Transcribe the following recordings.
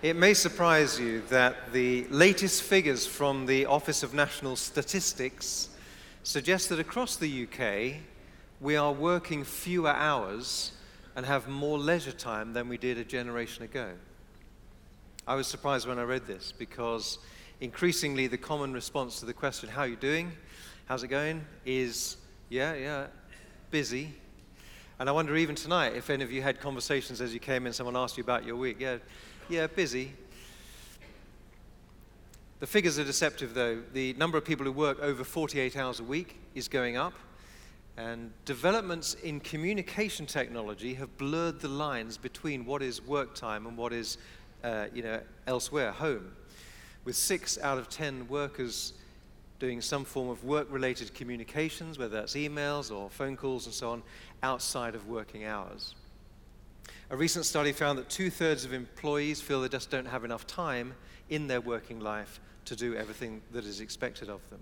It may surprise you that the latest figures from the Office of National Statistics suggest that across the UK, we are working fewer hours and have more leisure time than we did a generation ago. I was surprised when I read this because increasingly the common response to the question, How are you doing? How's it going? is, Yeah, yeah, busy. And I wonder even tonight if any of you had conversations as you came in, someone asked you about your week. Yeah, yeah, busy. The figures are deceptive, though. The number of people who work over 48 hours a week is going up, and developments in communication technology have blurred the lines between what is work time and what is, uh, you know, elsewhere, home. With six out of ten workers doing some form of work-related communications, whether that's emails or phone calls and so on, outside of working hours. A recent study found that two thirds of employees feel they just don't have enough time in their working life to do everything that is expected of them.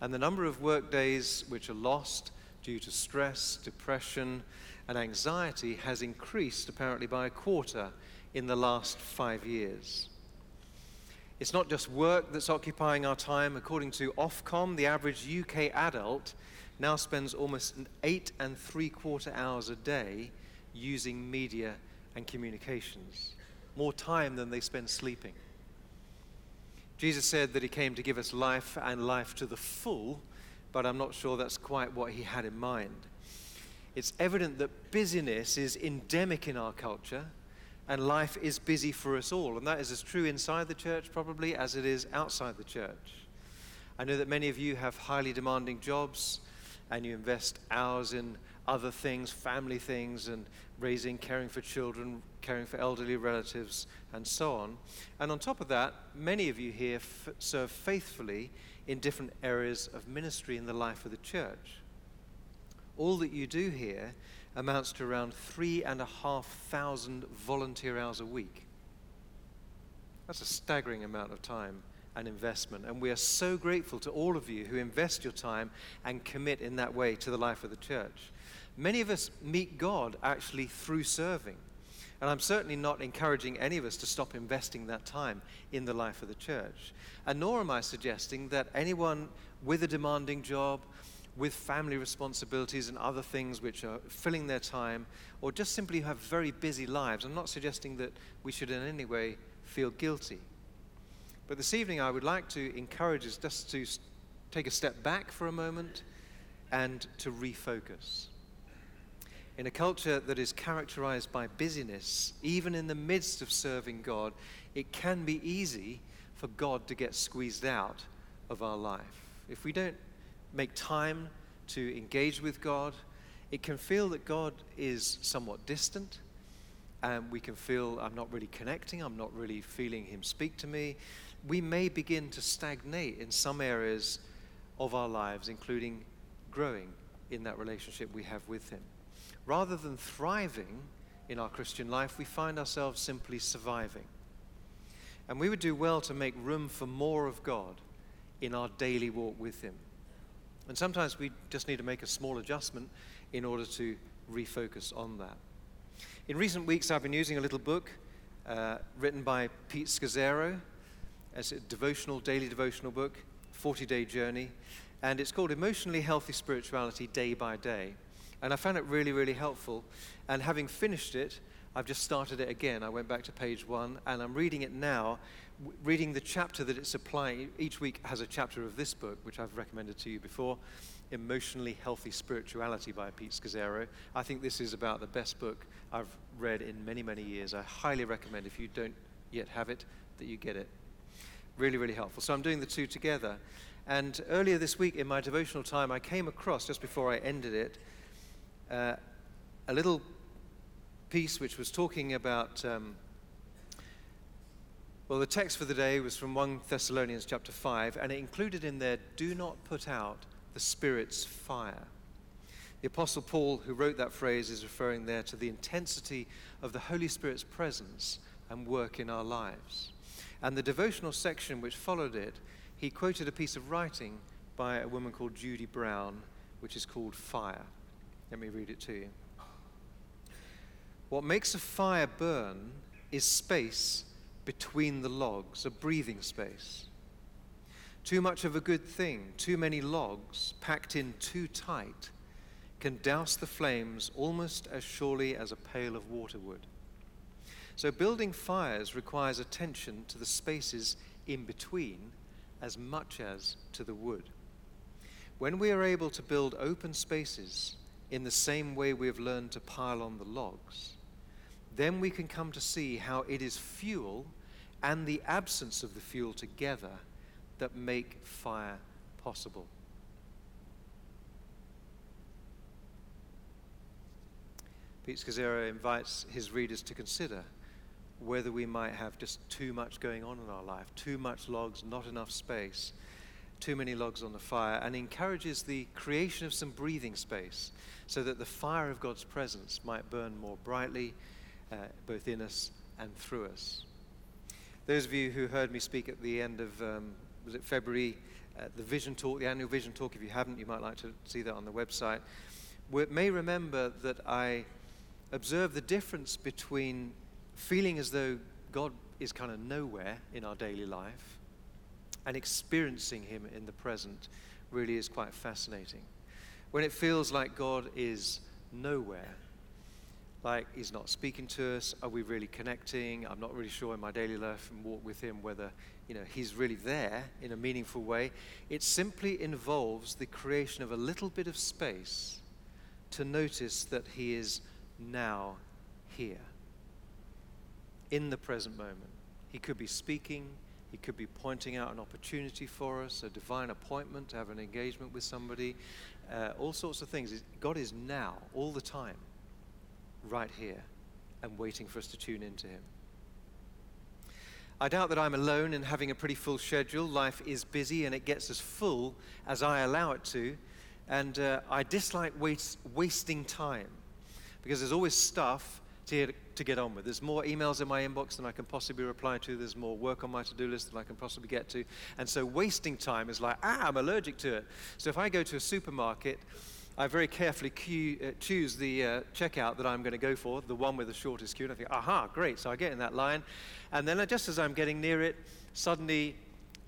And the number of work days which are lost due to stress, depression, and anxiety has increased apparently by a quarter in the last five years. It's not just work that's occupying our time. According to Ofcom, the average UK adult now spends almost eight and three quarter hours a day using media and communications, more time than they spend sleeping. Jesus said that he came to give us life and life to the full, but I'm not sure that's quite what he had in mind. It's evident that busyness is endemic in our culture, and life is busy for us all. And that is as true inside the church, probably, as it is outside the church. I know that many of you have highly demanding jobs, and you invest hours in other things, family things, and raising, caring for children, caring for elderly relatives, and so on. And on top of that, many of you here f- serve faithfully in different areas of ministry in the life of the church. All that you do here amounts to around three and a half thousand volunteer hours a week. That's a staggering amount of time and investment. And we are so grateful to all of you who invest your time and commit in that way to the life of the church. Many of us meet God actually through serving. And I'm certainly not encouraging any of us to stop investing that time in the life of the church. And nor am I suggesting that anyone with a demanding job, with family responsibilities and other things which are filling their time, or just simply have very busy lives, I'm not suggesting that we should in any way feel guilty. But this evening, I would like to encourage us just to take a step back for a moment and to refocus. In a culture that is characterized by busyness, even in the midst of serving God, it can be easy for God to get squeezed out of our life. If we don't make time to engage with God, it can feel that God is somewhat distant. And we can feel, I'm not really connecting, I'm not really feeling Him speak to me. We may begin to stagnate in some areas of our lives, including growing in that relationship we have with Him. Rather than thriving in our Christian life, we find ourselves simply surviving. And we would do well to make room for more of God in our daily walk with Him. And sometimes we just need to make a small adjustment in order to refocus on that. In recent weeks, I've been using a little book uh, written by Pete Scazzero as a devotional, daily devotional book, 40 Day Journey, and it's called Emotionally Healthy Spirituality Day by Day. And I found it really, really helpful. And having finished it, I've just started it again. I went back to page one, and I'm reading it now, reading the chapter that it's applying. Each week has a chapter of this book, which I've recommended to you before Emotionally Healthy Spirituality by Pete Scazzero. I think this is about the best book I've read in many, many years. I highly recommend, if you don't yet have it, that you get it. Really, really helpful. So I'm doing the two together. And earlier this week in my devotional time, I came across, just before I ended it, uh, a little piece which was talking about. Um, well, the text for the day was from 1 Thessalonians chapter 5, and it included in there, do not put out the Spirit's fire. The Apostle Paul, who wrote that phrase, is referring there to the intensity of the Holy Spirit's presence and work in our lives. And the devotional section which followed it, he quoted a piece of writing by a woman called Judy Brown, which is called Fire. Let me read it to you. What makes a fire burn is space between the logs, a breathing space. Too much of a good thing, too many logs packed in too tight, can douse the flames almost as surely as a pail of water would. So, building fires requires attention to the spaces in between as much as to the wood. When we are able to build open spaces in the same way we have learned to pile on the logs, then we can come to see how it is fuel and the absence of the fuel together that make fire possible. Pete Scazzero invites his readers to consider whether we might have just too much going on in our life, too much logs, not enough space, too many logs on the fire, and encourages the creation of some breathing space so that the fire of God's presence might burn more brightly, uh, both in us and through us. Those of you who heard me speak at the end of um, was it February, uh, the Vision Talk, the annual Vision Talk. If you haven't, you might like to see that on the website. We may remember that I observed the difference between feeling as though God is kind of nowhere in our daily life and experiencing Him in the present really is quite fascinating. When it feels like God is nowhere, like he's not speaking to us, are we really connecting? I'm not really sure in my daily life and walk with him whether you know, he's really there in a meaningful way. It simply involves the creation of a little bit of space to notice that he is now here, in the present moment. He could be speaking, he could be pointing out an opportunity for us, a divine appointment to have an engagement with somebody, uh, all sorts of things. God is now, all the time, right here, and waiting for us to tune into him. I doubt that I'm alone in having a pretty full schedule. Life is busy and it gets as full as I allow it to. And uh, I dislike waste, wasting time because there's always stuff to, to get on with. There's more emails in my inbox than I can possibly reply to. There's more work on my to do list than I can possibly get to. And so wasting time is like, ah, I'm allergic to it. So if I go to a supermarket, I very carefully queue, uh, choose the uh, checkout that I'm going to go for, the one with the shortest queue, and I think, aha, great. So I get in that line. And then just as I'm getting near it, suddenly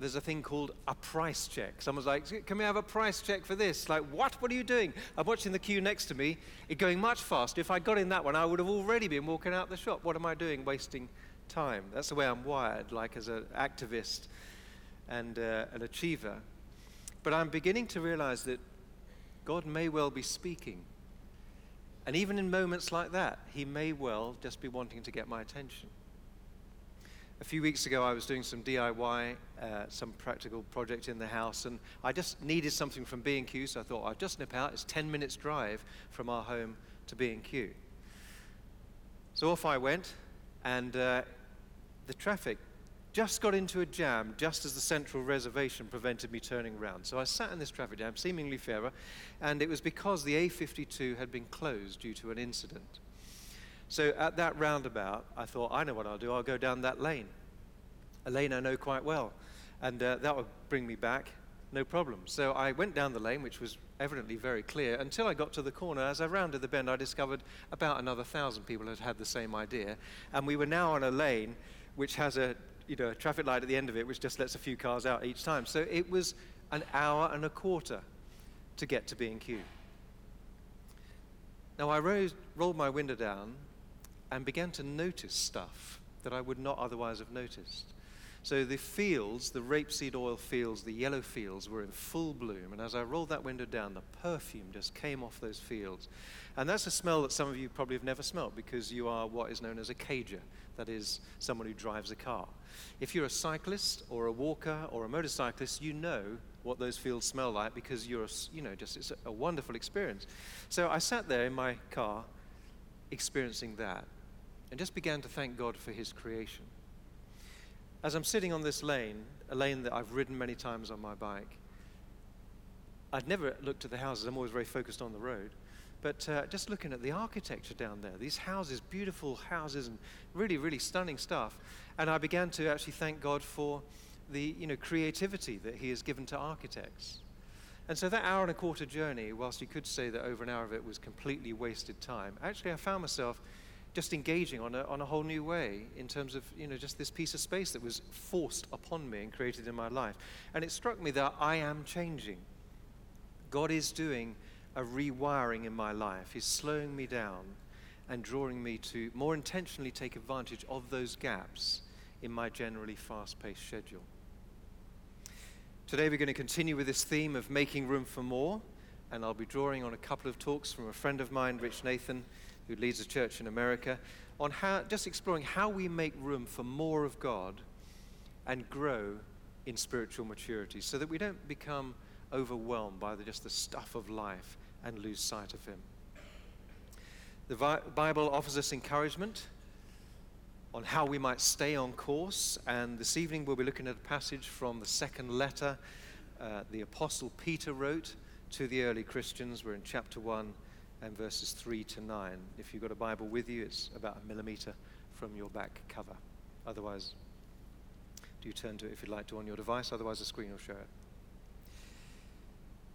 there's a thing called a price check. Someone's like, Can we have a price check for this? Like, what? What are you doing? I'm watching the queue next to me, it going much faster. If I got in that one, I would have already been walking out the shop. What am I doing? Wasting time. That's the way I'm wired, like as an activist and uh, an achiever. But I'm beginning to realize that God may well be speaking. And even in moments like that, He may well just be wanting to get my attention. A few weeks ago, I was doing some DIY, uh, some practical project in the house, and I just needed something from B&Q, so I thought I'd just nip out. It's 10 minutes drive from our home to B&Q. So off I went, and uh, the traffic just got into a jam just as the central reservation prevented me turning around. So I sat in this traffic jam, seemingly fairer, and it was because the A52 had been closed due to an incident. So at that roundabout, I thought, I know what I'll do. I'll go down that lane, a lane I know quite well, and uh, that would bring me back, no problem. So I went down the lane, which was evidently very clear, until I got to the corner. As I rounded the bend, I discovered about another thousand people had had the same idea, and we were now on a lane which has a you know, a traffic light at the end of it, which just lets a few cars out each time. So it was an hour and a quarter to get to B&Q. Now I rose, rolled my window down and began to notice stuff that I would not otherwise have noticed. So the fields, the rapeseed oil fields, the yellow fields were in full bloom. And as I rolled that window down, the perfume just came off those fields. And that's a smell that some of you probably have never smelled because you are what is known as a cager, that is, someone who drives a car. If you're a cyclist or a walker or a motorcyclist, you know what those fields smell like because you're, you know, just it's a wonderful experience. So I sat there in my car experiencing that and just began to thank God for his creation. As I'm sitting on this lane, a lane that I've ridden many times on my bike, I'd never looked at the houses. I'm always very focused on the road. But uh, just looking at the architecture down there, these houses, beautiful houses, and really, really stunning stuff. And I began to actually thank God for the you know, creativity that He has given to architects. And so that hour and a quarter journey, whilst you could say that over an hour of it was completely wasted time, actually I found myself just engaging on a, on a whole new way in terms of, you know, just this piece of space that was forced upon me and created in my life. And it struck me that I am changing. God is doing a rewiring in my life. He's slowing me down and drawing me to more intentionally take advantage of those gaps in my generally fast paced schedule. Today, we're going to continue with this theme of making room for more, and I'll be drawing on a couple of talks from a friend of mine, Rich Nathan, who leads a church in America, on how, just exploring how we make room for more of God and grow in spiritual maturity so that we don't become overwhelmed by the, just the stuff of life and lose sight of Him. The Bible offers us encouragement on how we might stay on course, and this evening we'll be looking at a passage from the second letter uh, the Apostle Peter wrote to the early Christians. We're in chapter 1 and verses 3 to 9. If you've got a Bible with you, it's about a millimeter from your back cover. Otherwise, do turn to it if you'd like to on your device, otherwise, the screen will show it.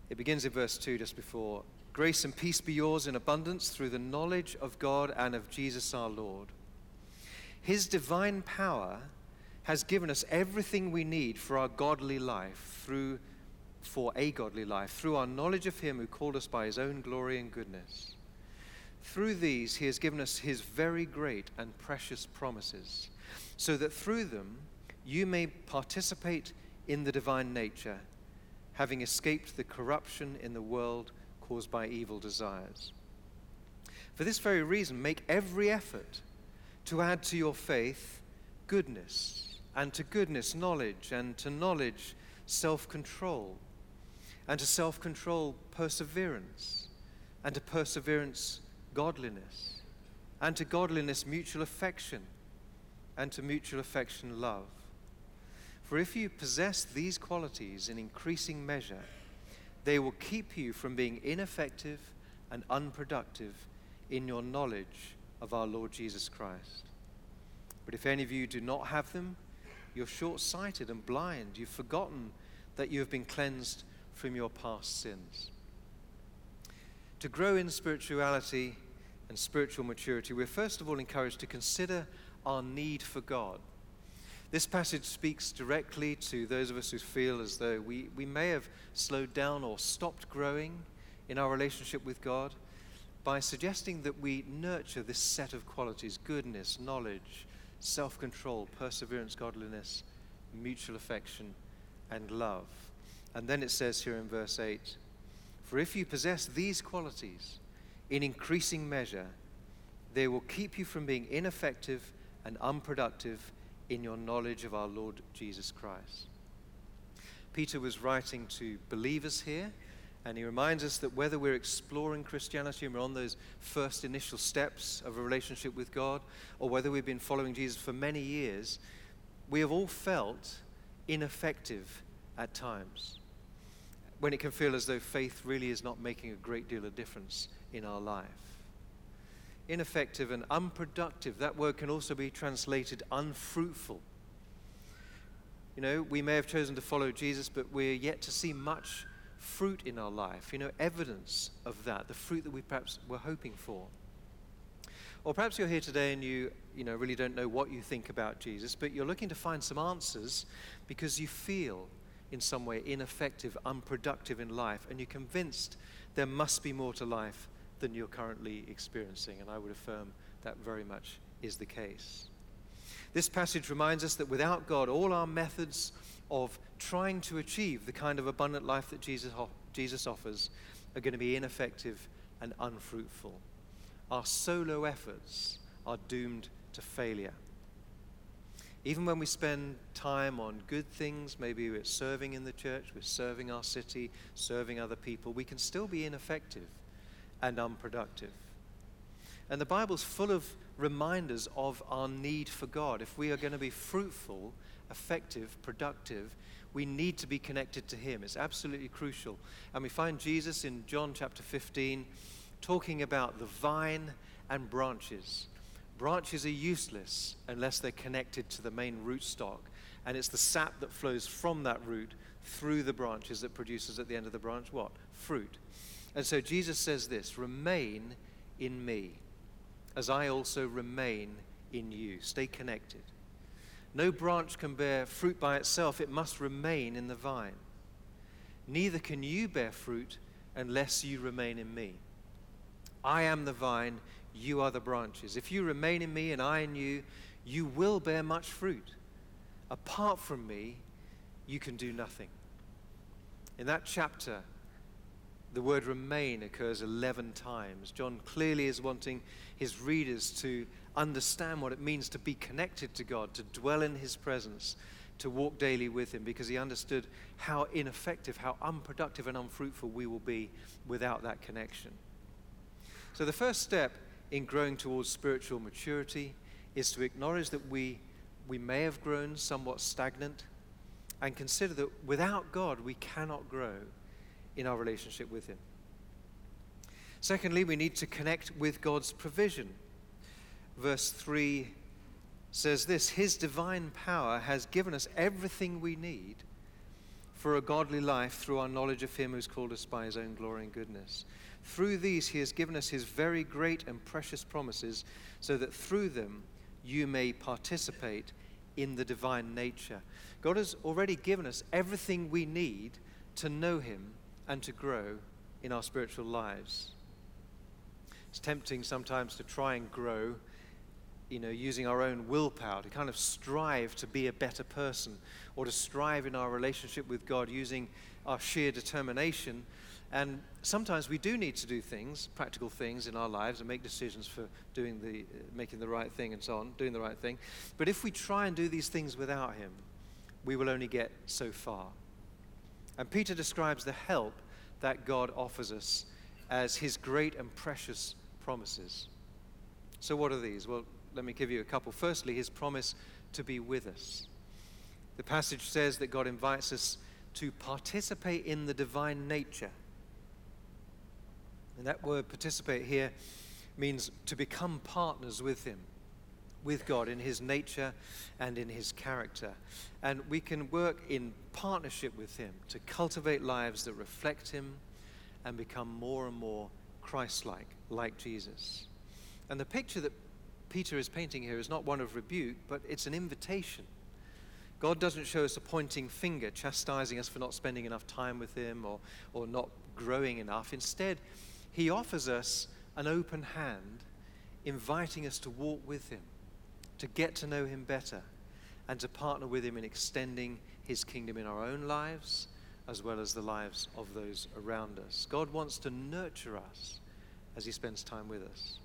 It begins in verse 2 just before Grace and peace be yours in abundance through the knowledge of God and of Jesus our Lord. His divine power has given us everything we need for our godly life through for a godly life through our knowledge of him who called us by his own glory and goodness. Through these he has given us his very great and precious promises, so that through them you may participate in the divine nature, having escaped the corruption in the world caused by evil desires. For this very reason, make every effort to add to your faith goodness, and to goodness, knowledge, and to knowledge, self control, and to self control, perseverance, and to perseverance, godliness, and to godliness, mutual affection, and to mutual affection, love. For if you possess these qualities in increasing measure, they will keep you from being ineffective and unproductive in your knowledge of our Lord Jesus Christ. But if any of you do not have them, you're short sighted and blind. You've forgotten that you have been cleansed from your past sins. To grow in spirituality and spiritual maturity, we're first of all encouraged to consider our need for God. This passage speaks directly to those of us who feel as though we, we may have slowed down or stopped growing in our relationship with God by suggesting that we nurture this set of qualities goodness, knowledge, self control, perseverance, godliness, mutual affection, and love. And then it says here in verse 8 For if you possess these qualities in increasing measure, they will keep you from being ineffective and unproductive in your knowledge of our Lord Jesus Christ. Peter was writing to believers here, and he reminds us that whether we're exploring Christianity and we're on those first initial steps of a relationship with God, or whether we've been following Jesus for many years, we have all felt ineffective at times when it can feel as though faith really is not making a great deal of difference in our life. Ineffective and unproductive, that word can also be translated unfruitful. You know, we may have chosen to follow Jesus, but we're yet to see much fruit in our life, you know, evidence of that, the fruit that we perhaps were hoping for. Or perhaps you're here today and you, you know, really don't know what you think about Jesus, but you're looking to find some answers because you feel in some way ineffective, unproductive in life, and you're convinced there must be more to life than you're currently experiencing. And I would affirm that very much is the case. This passage reminds us that without God, all our methods of trying to achieve the kind of abundant life that Jesus, Jesus offers are going to be ineffective and unfruitful. Our solo efforts are doomed to failure. Even when we spend time on good things, maybe we're serving in the church, we're serving our city, serving other people, we can still be ineffective and unproductive. And the Bible's full of reminders of our need for God. If we are going to be fruitful, effective, productive, we need to be connected to Him. It's absolutely crucial. And we find Jesus in John chapter 15 talking about the vine and branches. Branches are useless unless they're connected to the main rootstock. And it's the sap that flows from that root through the branches that produces at the end of the branch what? Fruit. And so Jesus says this remain in me, as I also remain in you. Stay connected. No branch can bear fruit by itself, it must remain in the vine. Neither can you bear fruit unless you remain in me. I am the vine, you are the branches. If you remain in me and I in you, you will bear much fruit. Apart from me, you can do nothing. In that chapter, the word remain occurs 11 times. John clearly is wanting his readers to understand what it means to be connected to God, to dwell in his presence, to walk daily with him, because he understood how ineffective, how unproductive, and unfruitful we will be without that connection. So, the first step in growing towards spiritual maturity is to acknowledge that we, we may have grown somewhat stagnant and consider that without God, we cannot grow in our relationship with Him. Secondly, we need to connect with God's provision. Verse 3 says this His divine power has given us everything we need for a godly life through our knowledge of Him who's called us by His own glory and goodness. Through these, He has given us His very great and precious promises, so that through them you may participate in the divine nature. God has already given us everything we need to know Him and to grow in our spiritual lives. It's tempting sometimes to try and grow, you know, using our own willpower, to kind of strive to be a better person, or to strive in our relationship with God using our sheer determination. And sometimes we do need to do things, practical things in our lives, and make decisions for doing the, uh, making the right thing and so on, doing the right thing. But if we try and do these things without Him, we will only get so far. And Peter describes the help that God offers us as his great and precious promises. So, what are these? Well, let me give you a couple. Firstly, his promise to be with us. The passage says that God invites us to participate in the divine nature. And that word participate here means to become partners with him with God in his nature and in his character. And we can work in partnership with him to cultivate lives that reflect him and become more and more Christ like, like Jesus. And the picture that Peter is painting here is not one of rebuke, but it's an invitation. God doesn't show us a pointing finger, chastising us for not spending enough time with Him or, or not growing enough. Instead, He offers us an open hand, inviting us to walk with Him to get to know Him better and to partner with Him in extending His kingdom in our own lives as well as the lives of those around us. God wants to nurture us as He spends time with us.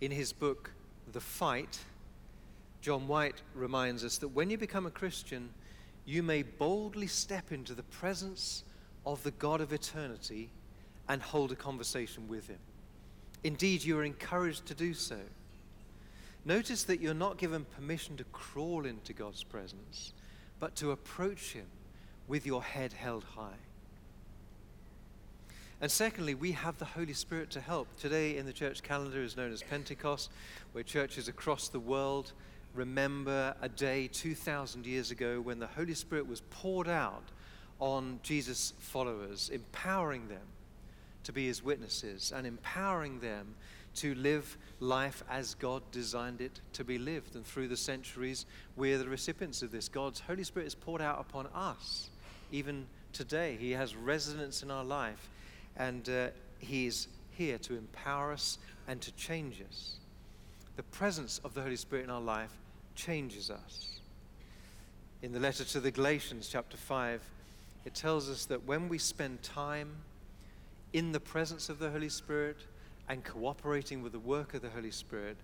In his book, The Fight, John White reminds us that when you become a Christian, you may boldly step into the presence of the God of eternity and hold a conversation with Him. Indeed, you are encouraged to do so. Notice that you're not given permission to crawl into God's presence, but to approach Him with your head held high. And secondly, we have the Holy Spirit to help. Today in the church calendar is known as Pentecost, where churches across the world remember a day 2,000 years ago when the Holy Spirit was poured out on Jesus' followers, empowering them to be his witnesses and empowering them to live life as God designed it to be lived. And through the centuries, we're the recipients of this. God's Holy Spirit is poured out upon us. Even today, He has residence in our life, and uh, He is here to empower us and to change us. The presence of the Holy Spirit in our life changes us. In the letter to the Galatians, chapter 5, it tells us that when we spend time in the presence of the Holy Spirit, and cooperating with the work of the Holy Spirit,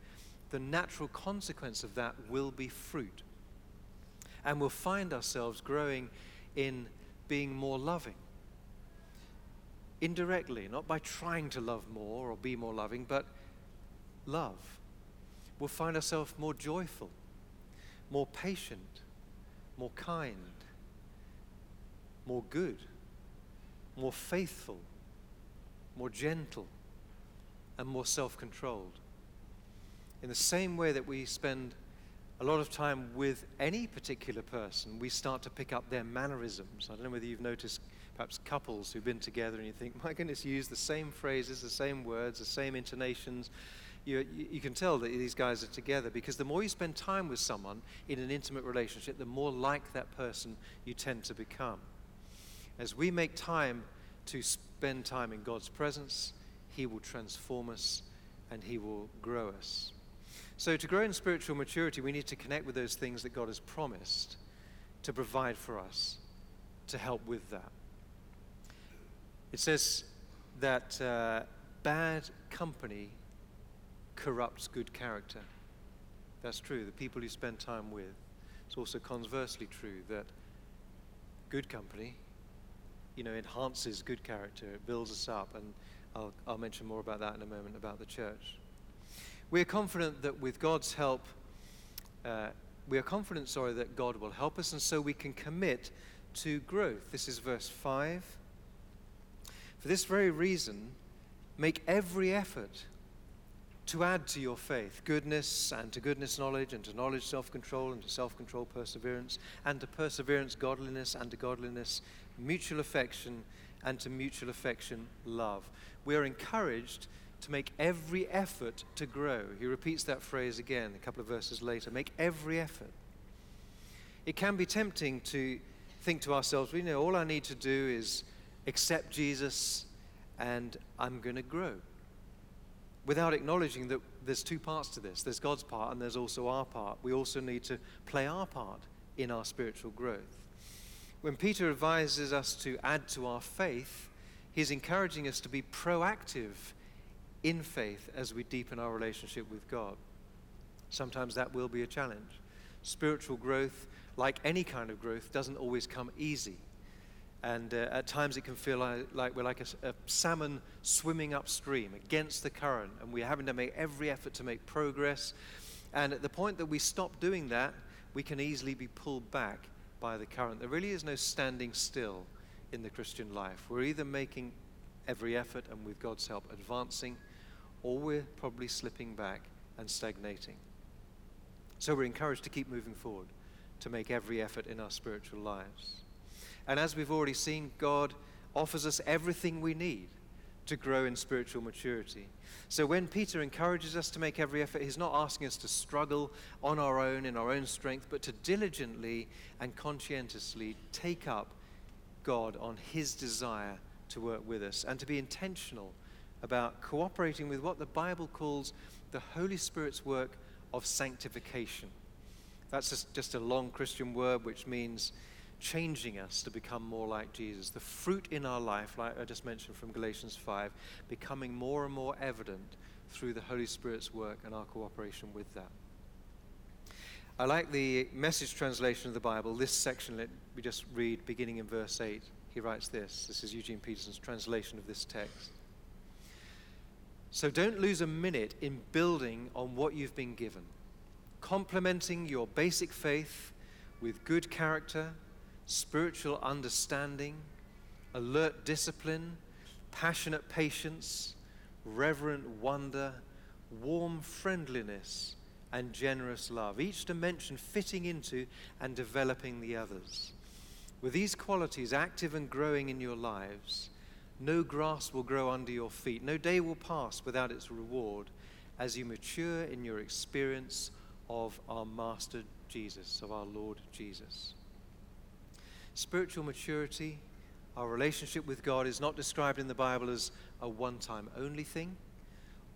the natural consequence of that will be fruit. And we'll find ourselves growing in being more loving. Indirectly, not by trying to love more or be more loving, but love. We'll find ourselves more joyful, more patient, more kind, more good, more faithful, more gentle, and more self controlled. In the same way that we spend a lot of time with any particular person, we start to pick up their mannerisms. I don't know whether you've noticed perhaps couples who've been together and you think, my goodness, you use the same phrases, the same words, the same intonations, you, you can tell that these guys are together because the more you spend time with someone in an intimate relationship, the more like that person you tend to become. As we make time to spend time in God's presence, He will transform us and He will grow us. So, to grow in spiritual maturity, we need to connect with those things that God has promised to provide for us, to help with that. It says that uh, bad company corrupts good character. That's true, the people you spend time with. It's also conversely true that good company, you know, enhances good character, it builds us up, and I'll, I'll mention more about that in a moment about the church. We are confident that with God's help, uh, we are confident, sorry, that God will help us, and so we can commit to growth. This is verse 5. For this very reason, make every effort to add to your faith goodness, and to goodness, knowledge, and to knowledge, self control, and to self control, perseverance, and to perseverance, godliness, and to godliness, mutual affection, and to mutual affection, love. We are encouraged to make every effort to grow. He repeats that phrase again a couple of verses later make every effort. It can be tempting to think to ourselves, we know all I need to do is accept Jesus and I'm going to grow without acknowledging that there's two parts to this there's God's part and there's also our part. We also need to play our part in our spiritual growth. When Peter advises us to add to our faith, he's encouraging us to be proactive in faith as we deepen our relationship with God. Sometimes that will be a challenge. Spiritual growth, like any kind of growth, doesn't always come easy. And uh, at times it can feel like, like we're like a, a, salmon swimming upstream against the current, and we're having to make every effort to make progress. And at the point that we stop doing that, we can easily be pulled back by the current. There really is no standing still in the Christian life. We're either making every effort and with God's help advancing, or we're probably slipping back and stagnating. So we're encouraged to keep moving forward, to make every effort in our spiritual lives. And as we've already seen, God offers us everything we need to grow in spiritual maturity. So when Peter encourages us to make every effort, he's not asking us to struggle on our own in our own strength, but to diligently and conscientiously take up God on his desire to work with us and to be intentional about cooperating with what the Bible calls the Holy Spirit's work of sanctification. That's just a long Christian word which means changing us to become more like Jesus. The fruit in our life, like I just mentioned from Galatians 5, becoming more and more evident through the Holy Spirit's work and our cooperation with that. I like the message translation of the Bible. This section, let me just read beginning in verse 8. He writes this. This is Eugene Peterson's translation of this text. So don't lose a minute in building on what you've been given, complementing your basic faith with good character spiritual understanding, alert discipline, passionate patience, reverent wonder, warm friendliness, and generous love, each dimension fitting into and developing the others. With these qualities active and growing in your lives, no grass will grow under your feet, no day will pass without its reward as you mature in your experience of our Master Jesus, of our Lord Jesus. Spiritual maturity, our relationship with God, is not described in the Bible as a one time only thing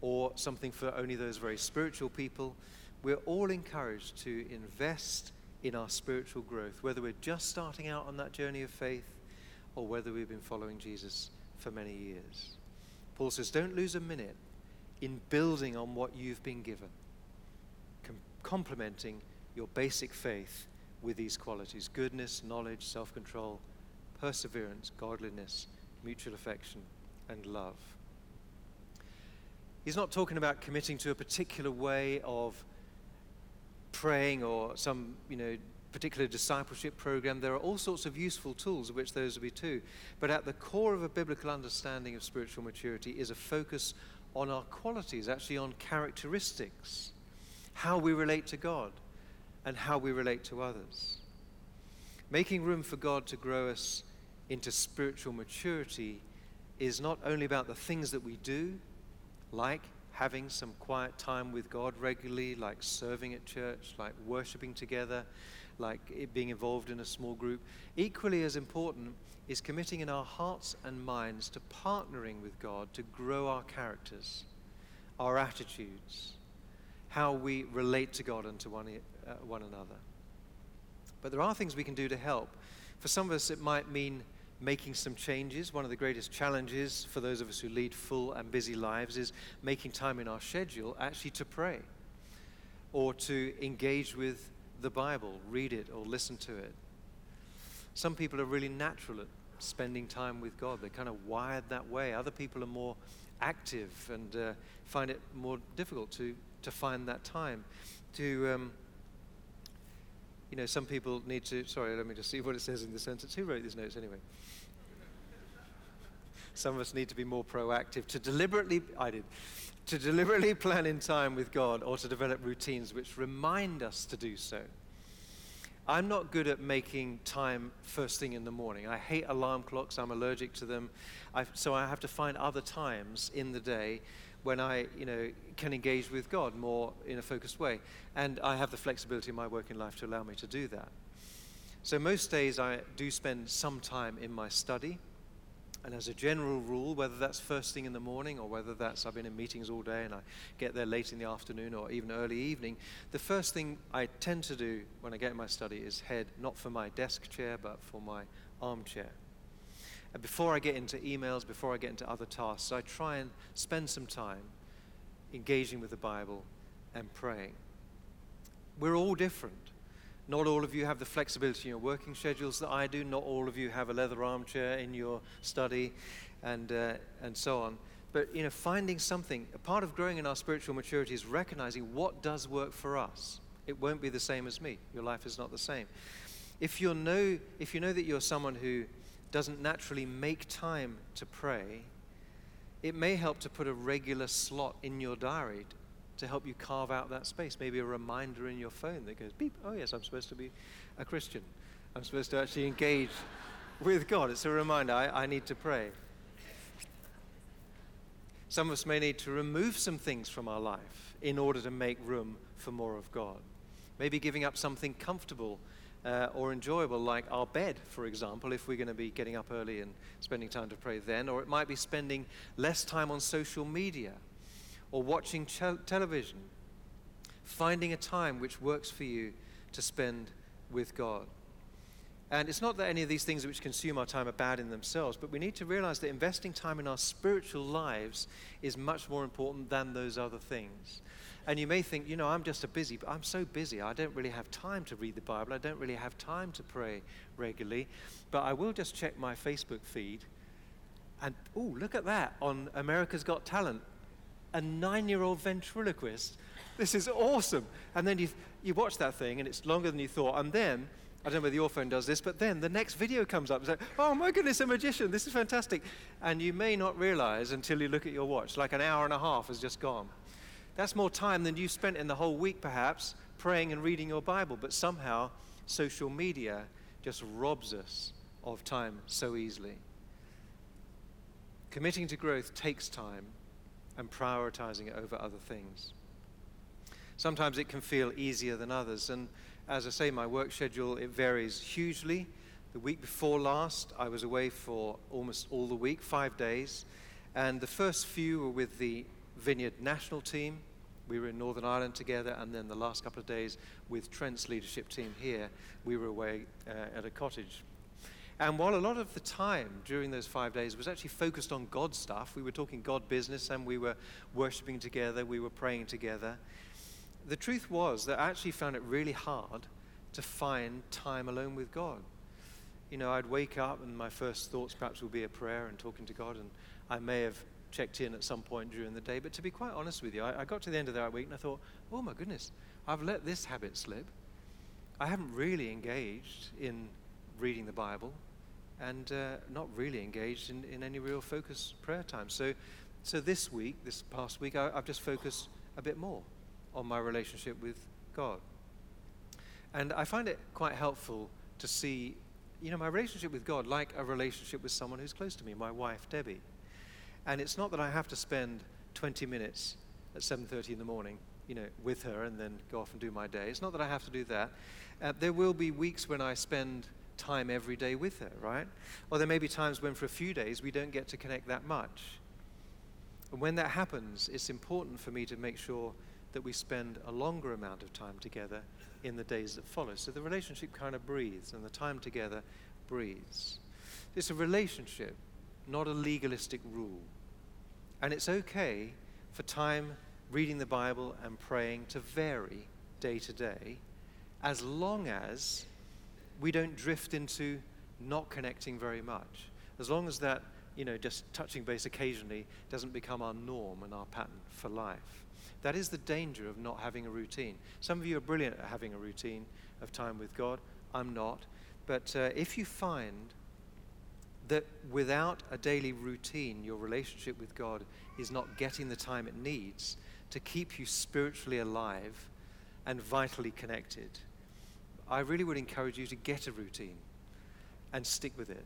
or something for only those very spiritual people. We're all encouraged to invest in our spiritual growth, whether we're just starting out on that journey of faith or whether we've been following Jesus for many years. Paul says, Don't lose a minute in building on what you've been given, com- complementing your basic faith with these qualities goodness, knowledge, self control, perseverance, godliness, mutual affection, and love. He's not talking about committing to a particular way of praying or some, you know, particular discipleship program. There are all sorts of useful tools, of which those will be too. But at the core of a biblical understanding of spiritual maturity is a focus on our qualities, actually on characteristics, how we relate to God and how we relate to others. Making room for God to grow us into spiritual maturity is not only about the things that we do, like having some quiet time with God regularly, like serving at church, like worshiping together, like being involved in a small group. Equally as important is committing in our hearts and minds to partnering with God to grow our characters, our attitudes, how we relate to God and to one, uh, one another. But there are things we can do to help. For some of us, it might mean making some changes. One of the greatest challenges for those of us who lead full and busy lives is making time in our schedule actually to pray or to engage with the Bible, read it or listen to it. Some people are really natural at spending time with God, they're kind of wired that way. Other people are more active and uh, find it more difficult to, to find that time to. Um, you know, some people need to. Sorry, let me just see what it says in the sentence. Who wrote these notes anyway? Some of us need to be more proactive to deliberately, I did, to deliberately plan in time with God or to develop routines which remind us to do so. I'm not good at making time first thing in the morning. I hate alarm clocks. I'm allergic to them. I, so I have to find other times in the day when I, you know, can engage with God more in a focused way. And I have the flexibility in my working life to allow me to do that. So most days I do spend some time in my study. And as a general rule, whether that's first thing in the morning or whether that's I've been in meetings all day and I get there late in the afternoon or even early evening, the first thing I tend to do when I get in my study is head not for my desk chair but for my armchair. Before I get into emails, before I get into other tasks, I try and spend some time engaging with the Bible and praying. We're all different. Not all of you have the flexibility in your working schedules that I do. Not all of you have a leather armchair in your study, and, uh, and so on. But you know, finding something, a part of growing in our spiritual maturity is recognizing what does work for us. It won't be the same as me. Your life is not the same. If you know, if you know that you're someone who doesn't naturally make time to pray, it may help to put a regular slot in your diary to help you carve out that space. Maybe a reminder in your phone that goes beep, oh, yes, I'm supposed to be a Christian. I'm supposed to actually engage with God. It's a reminder I, I need to pray. Some of us may need to remove some things from our life in order to make room for more of God. Maybe giving up something comfortable uh, or enjoyable, like our bed, for example, if we're going to be getting up early and spending time to pray then, or it might be spending less time on social media or watching ch- television, finding a time which works for you to spend with God. And it's not that any of these things which consume our time are bad in themselves, but we need to realize that investing time in our spiritual lives is much more important than those other things. And you may think, you know, I'm just a busy, I'm so busy, I don't really have time to read the Bible, I don't really have time to pray regularly, but I will just check my Facebook feed. And, oh, look at that on America's Got Talent a nine year old ventriloquist. This is awesome. And then you, you watch that thing, and it's longer than you thought. And then, I don't know whether your phone does this, but then the next video comes up. It's like, oh my goodness, a magician. This is fantastic. And you may not realize until you look at your watch, like an hour and a half has just gone. That's more time than you spent in the whole week, perhaps, praying and reading your Bible. But somehow, social media just robs us of time so easily. Committing to growth takes time and prioritizing it over other things. Sometimes it can feel easier than others. And as I say, my work schedule, it varies hugely. The week before last, I was away for almost all the week, five days. And the first few were with the Vineyard national team. We were in Northern Ireland together, and then the last couple of days with Trent's leadership team here, we were away uh, at a cottage and while a lot of the time during those five days was actually focused on God stuff, we were talking God business and we were worshiping together, we were praying together. The truth was that I actually found it really hard to find time alone with God. You know, I'd wake up and my first thoughts perhaps would be a prayer and talking to God, and I may have checked in at some point during the day. But to be quite honest with you, I, I got to the end of that week and I thought, oh my goodness, I've let this habit slip. I haven't really engaged in reading the Bible and uh, not really engaged in, in any real focus prayer time. So, so this week, this past week, I, I've just focused a bit more on my relationship with God. And I find it quite helpful to see, you know, my relationship with God like a relationship with someone who's close to me, my wife, Debbie. And it's not that I have to spend 20 minutes at 7.30 in the morning, you know, with her and then go off and do my day. It's not that I have to do that. Uh, there will be weeks when I spend time every day with her, right? Or there may be times when for a few days we don't get to connect that much. And when that happens, it's important for me to make sure that we spend a longer amount of time together in the days that follow. So the relationship kind of breathes and the time together breathes. It's a relationship, not a legalistic rule. And it's okay for time reading the Bible and praying to vary day to day as long as we don't drift into not connecting very much. As long as that, you know, just touching base occasionally doesn't become our norm and our pattern for life. That is the danger of not having a routine. Some of you are brilliant at having a routine of time with God. I'm not. But uh, if you find that without a daily routine, your relationship with God is not getting the time it needs to keep you spiritually alive and vitally connected, I really would encourage you to get a routine and stick with it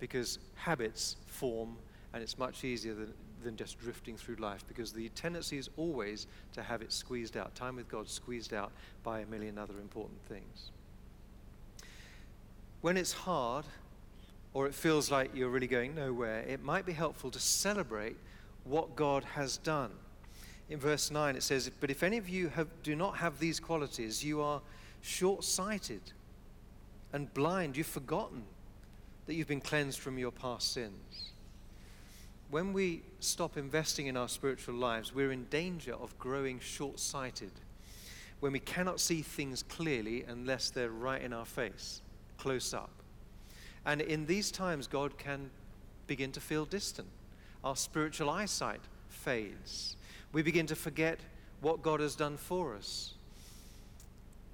because habits form and it's much easier than, than just drifting through life because the tendency is always to have it squeezed out, time with God squeezed out by a million other important things. When it's hard or it feels like you're really going nowhere, it might be helpful to celebrate what God has done. In verse 9, it says, But if any of you have, do not have these qualities, you are short sighted and blind. You've forgotten that you've been cleansed from your past sins. When we stop investing in our spiritual lives, we're in danger of growing short sighted when we cannot see things clearly unless they're right in our face, close up. And in these times, God can begin to feel distant. Our spiritual eyesight fades. We begin to forget what God has done for us.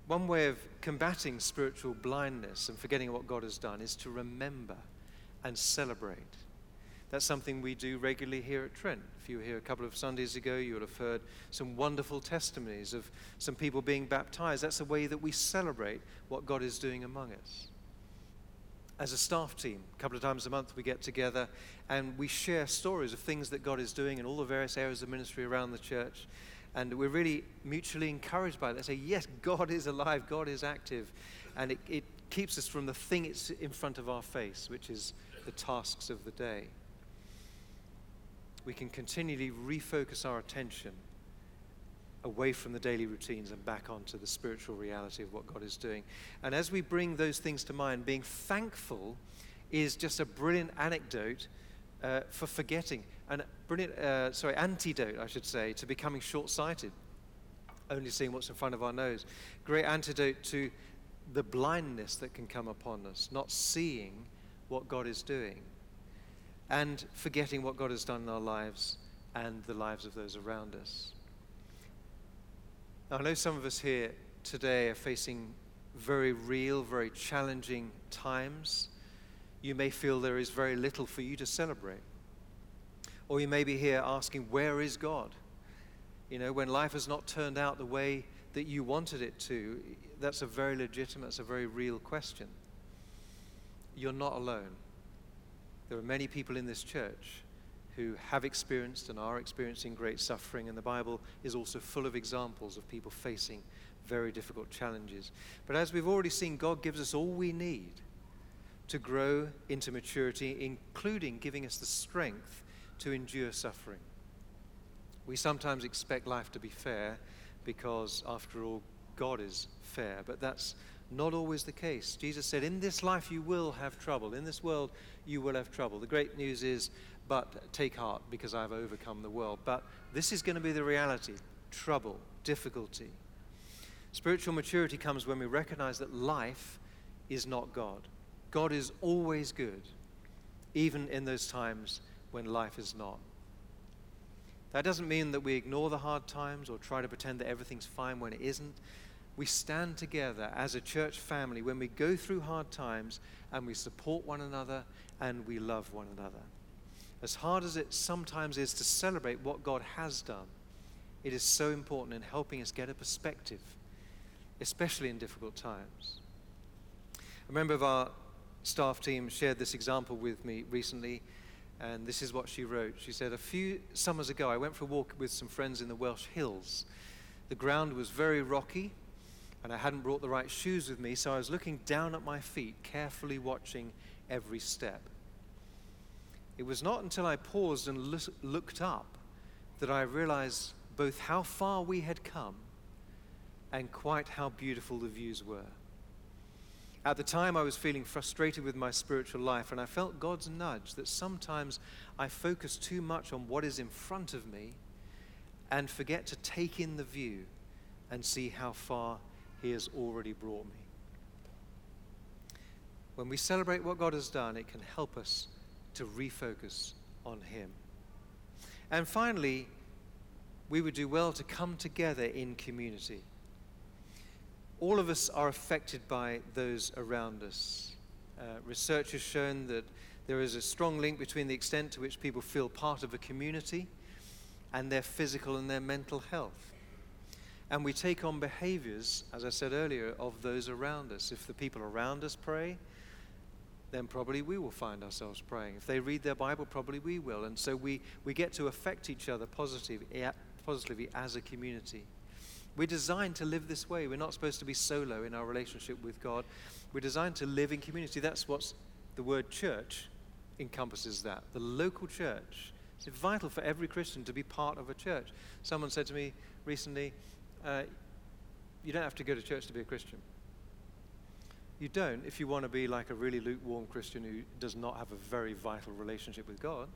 One way of combating spiritual blindness and forgetting what God has done is to remember and celebrate. That's something we do regularly here at Trent. If you were here a couple of Sundays ago, you would have heard some wonderful testimonies of some people being baptized. That's a way that we celebrate what God is doing among us. As a staff team, a couple of times a month we get together and we share stories of things that God is doing in all the various areas of ministry around the church. And we're really mutually encouraged by that. Say, yes, God is alive, God is active. And it, it keeps us from the thing it's in front of our face, which is the tasks of the day. We can continually refocus our attention away from the daily routines and back onto the spiritual reality of what God is doing. And as we bring those things to mind, being thankful is just a brilliant anecdote uh, for forgetting, and brilliant, uh, sorry, antidote, I should say, to becoming short sighted, only seeing what's in front of our nose. Great antidote to the blindness that can come upon us, not seeing what God is doing, and forgetting what God has done in our lives and the lives of those around us. I know some of us here today are facing very real, very challenging times you may feel there is very little for you to celebrate. Or you may be here asking, Where is God? You know, when life has not turned out the way that you wanted it to, that's a very legitimate, it's a very real question. You're not alone. There are many people in this church who have experienced and are experiencing great suffering, and the Bible is also full of examples of people facing very difficult challenges. But as we've already seen, God gives us all we need to grow into maturity, including giving us the strength to endure suffering. We sometimes expect life to be fair because, after all, God is fair, but that's not always the case. Jesus said, In this life you will have trouble. In this world you will have trouble. The great news is, but take heart because I've overcome the world. But this is going to be the reality trouble, difficulty. Spiritual maturity comes when we recognize that life is not God. God is always good, even in those times when life is not. That doesn't mean that we ignore the hard times or try to pretend that everything's fine when it isn't. We stand together as a church family when we go through hard times and we support one another and we love one another. As hard as it sometimes is to celebrate what God has done, it is so important in helping us get a perspective, especially in difficult times. A member of our staff team shared this example with me recently. And this is what she wrote. She said, A few summers ago, I went for a walk with some friends in the Welsh hills. The ground was very rocky, and I hadn't brought the right shoes with me, so I was looking down at my feet, carefully watching every step. It was not until I paused and looked up that I realized both how far we had come and quite how beautiful the views were. At the time, I was feeling frustrated with my spiritual life, and I felt God's nudge that sometimes I focus too much on what is in front of me and forget to take in the view and see how far He has already brought me. When we celebrate what God has done, it can help us to refocus on Him. And finally, we would do well to come together in community. All of us are affected by those around us. Uh, research has shown that there is a strong link between the extent to which people feel part of a community and their physical and their mental health. And we take on behaviors, as I said earlier, of those around us. If the people around us pray, then probably we will find ourselves praying. If they read their Bible, probably we will. And so we, we get to affect each other positively, positively as a community. We're designed to live this way. We're not supposed to be solo in our relationship with God. We're designed to live in community. That's what the word church encompasses that. The local church. It's vital for every Christian to be part of a church. Someone said to me recently, uh, You don't have to go to church to be a Christian. You don't if you want to be like a really lukewarm Christian who does not have a very vital relationship with God.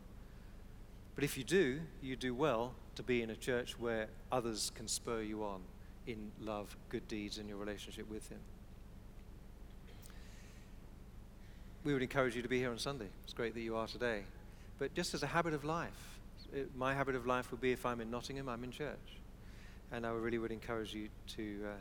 But if you do, you do well to be in a church where others can spur you on in love, good deeds, and your relationship with Him. We would encourage you to be here on Sunday. It's great that you are today. But just as a habit of life, it, my habit of life would be if I'm in Nottingham, I'm in church. And I really would encourage you to. Uh,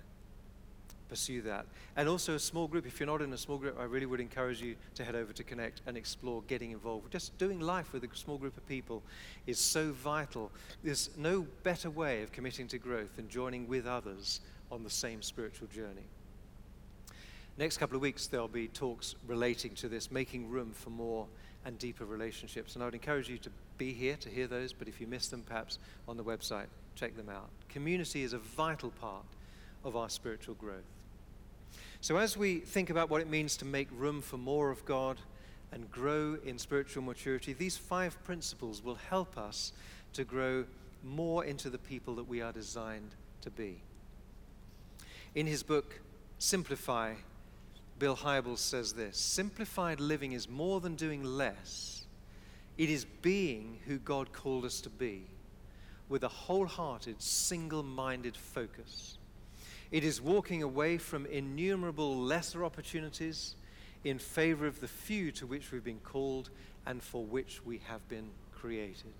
pursue that. And also a small group. If you're not in a small group, I really would encourage you to head over to Connect and explore getting involved. Just doing life with a small group of people is so vital. There's no better way of committing to growth than joining with others on the same spiritual journey. Next couple of weeks, there'll be talks relating to this, making room for more and deeper relationships. And I would encourage you to be here to hear those, but if you miss them, perhaps on the website, check them out. Community is a vital part of our spiritual growth. So, as we think about what it means to make room for more of God and grow in spiritual maturity, these five principles will help us to grow more into the people that we are designed to be. In his book, Simplify, Bill Hybels says this Simplified living is more than doing less, it is being who God called us to be with a wholehearted, single minded focus. It is walking away from innumerable lesser opportunities in favor of the few to which we've been called and for which we have been created.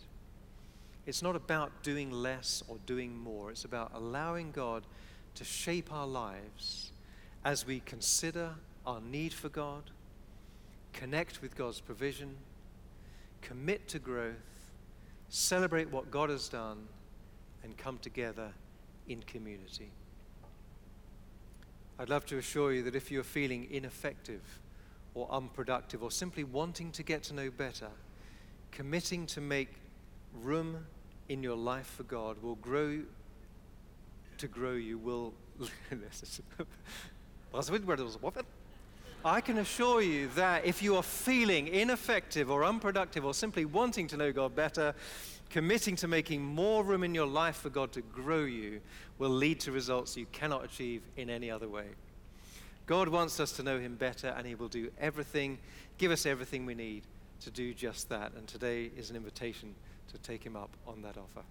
It's not about doing less or doing more, it's about allowing God to shape our lives as we consider our need for God, connect with God's provision, commit to growth, celebrate what God has done, and come together in community. I'd love to assure you that if you're feeling ineffective or unproductive or simply wanting to get to know better, committing to make room in your life for God will grow to grow you will I can assure you that if you are feeling ineffective or unproductive or simply wanting to know God better, committing to making more room in your life for God to grow you will lead to results you cannot achieve in any other way. God wants us to know Him better, and He will do everything, give us everything we need to do just that. And today is an invitation to take Him up on that offer.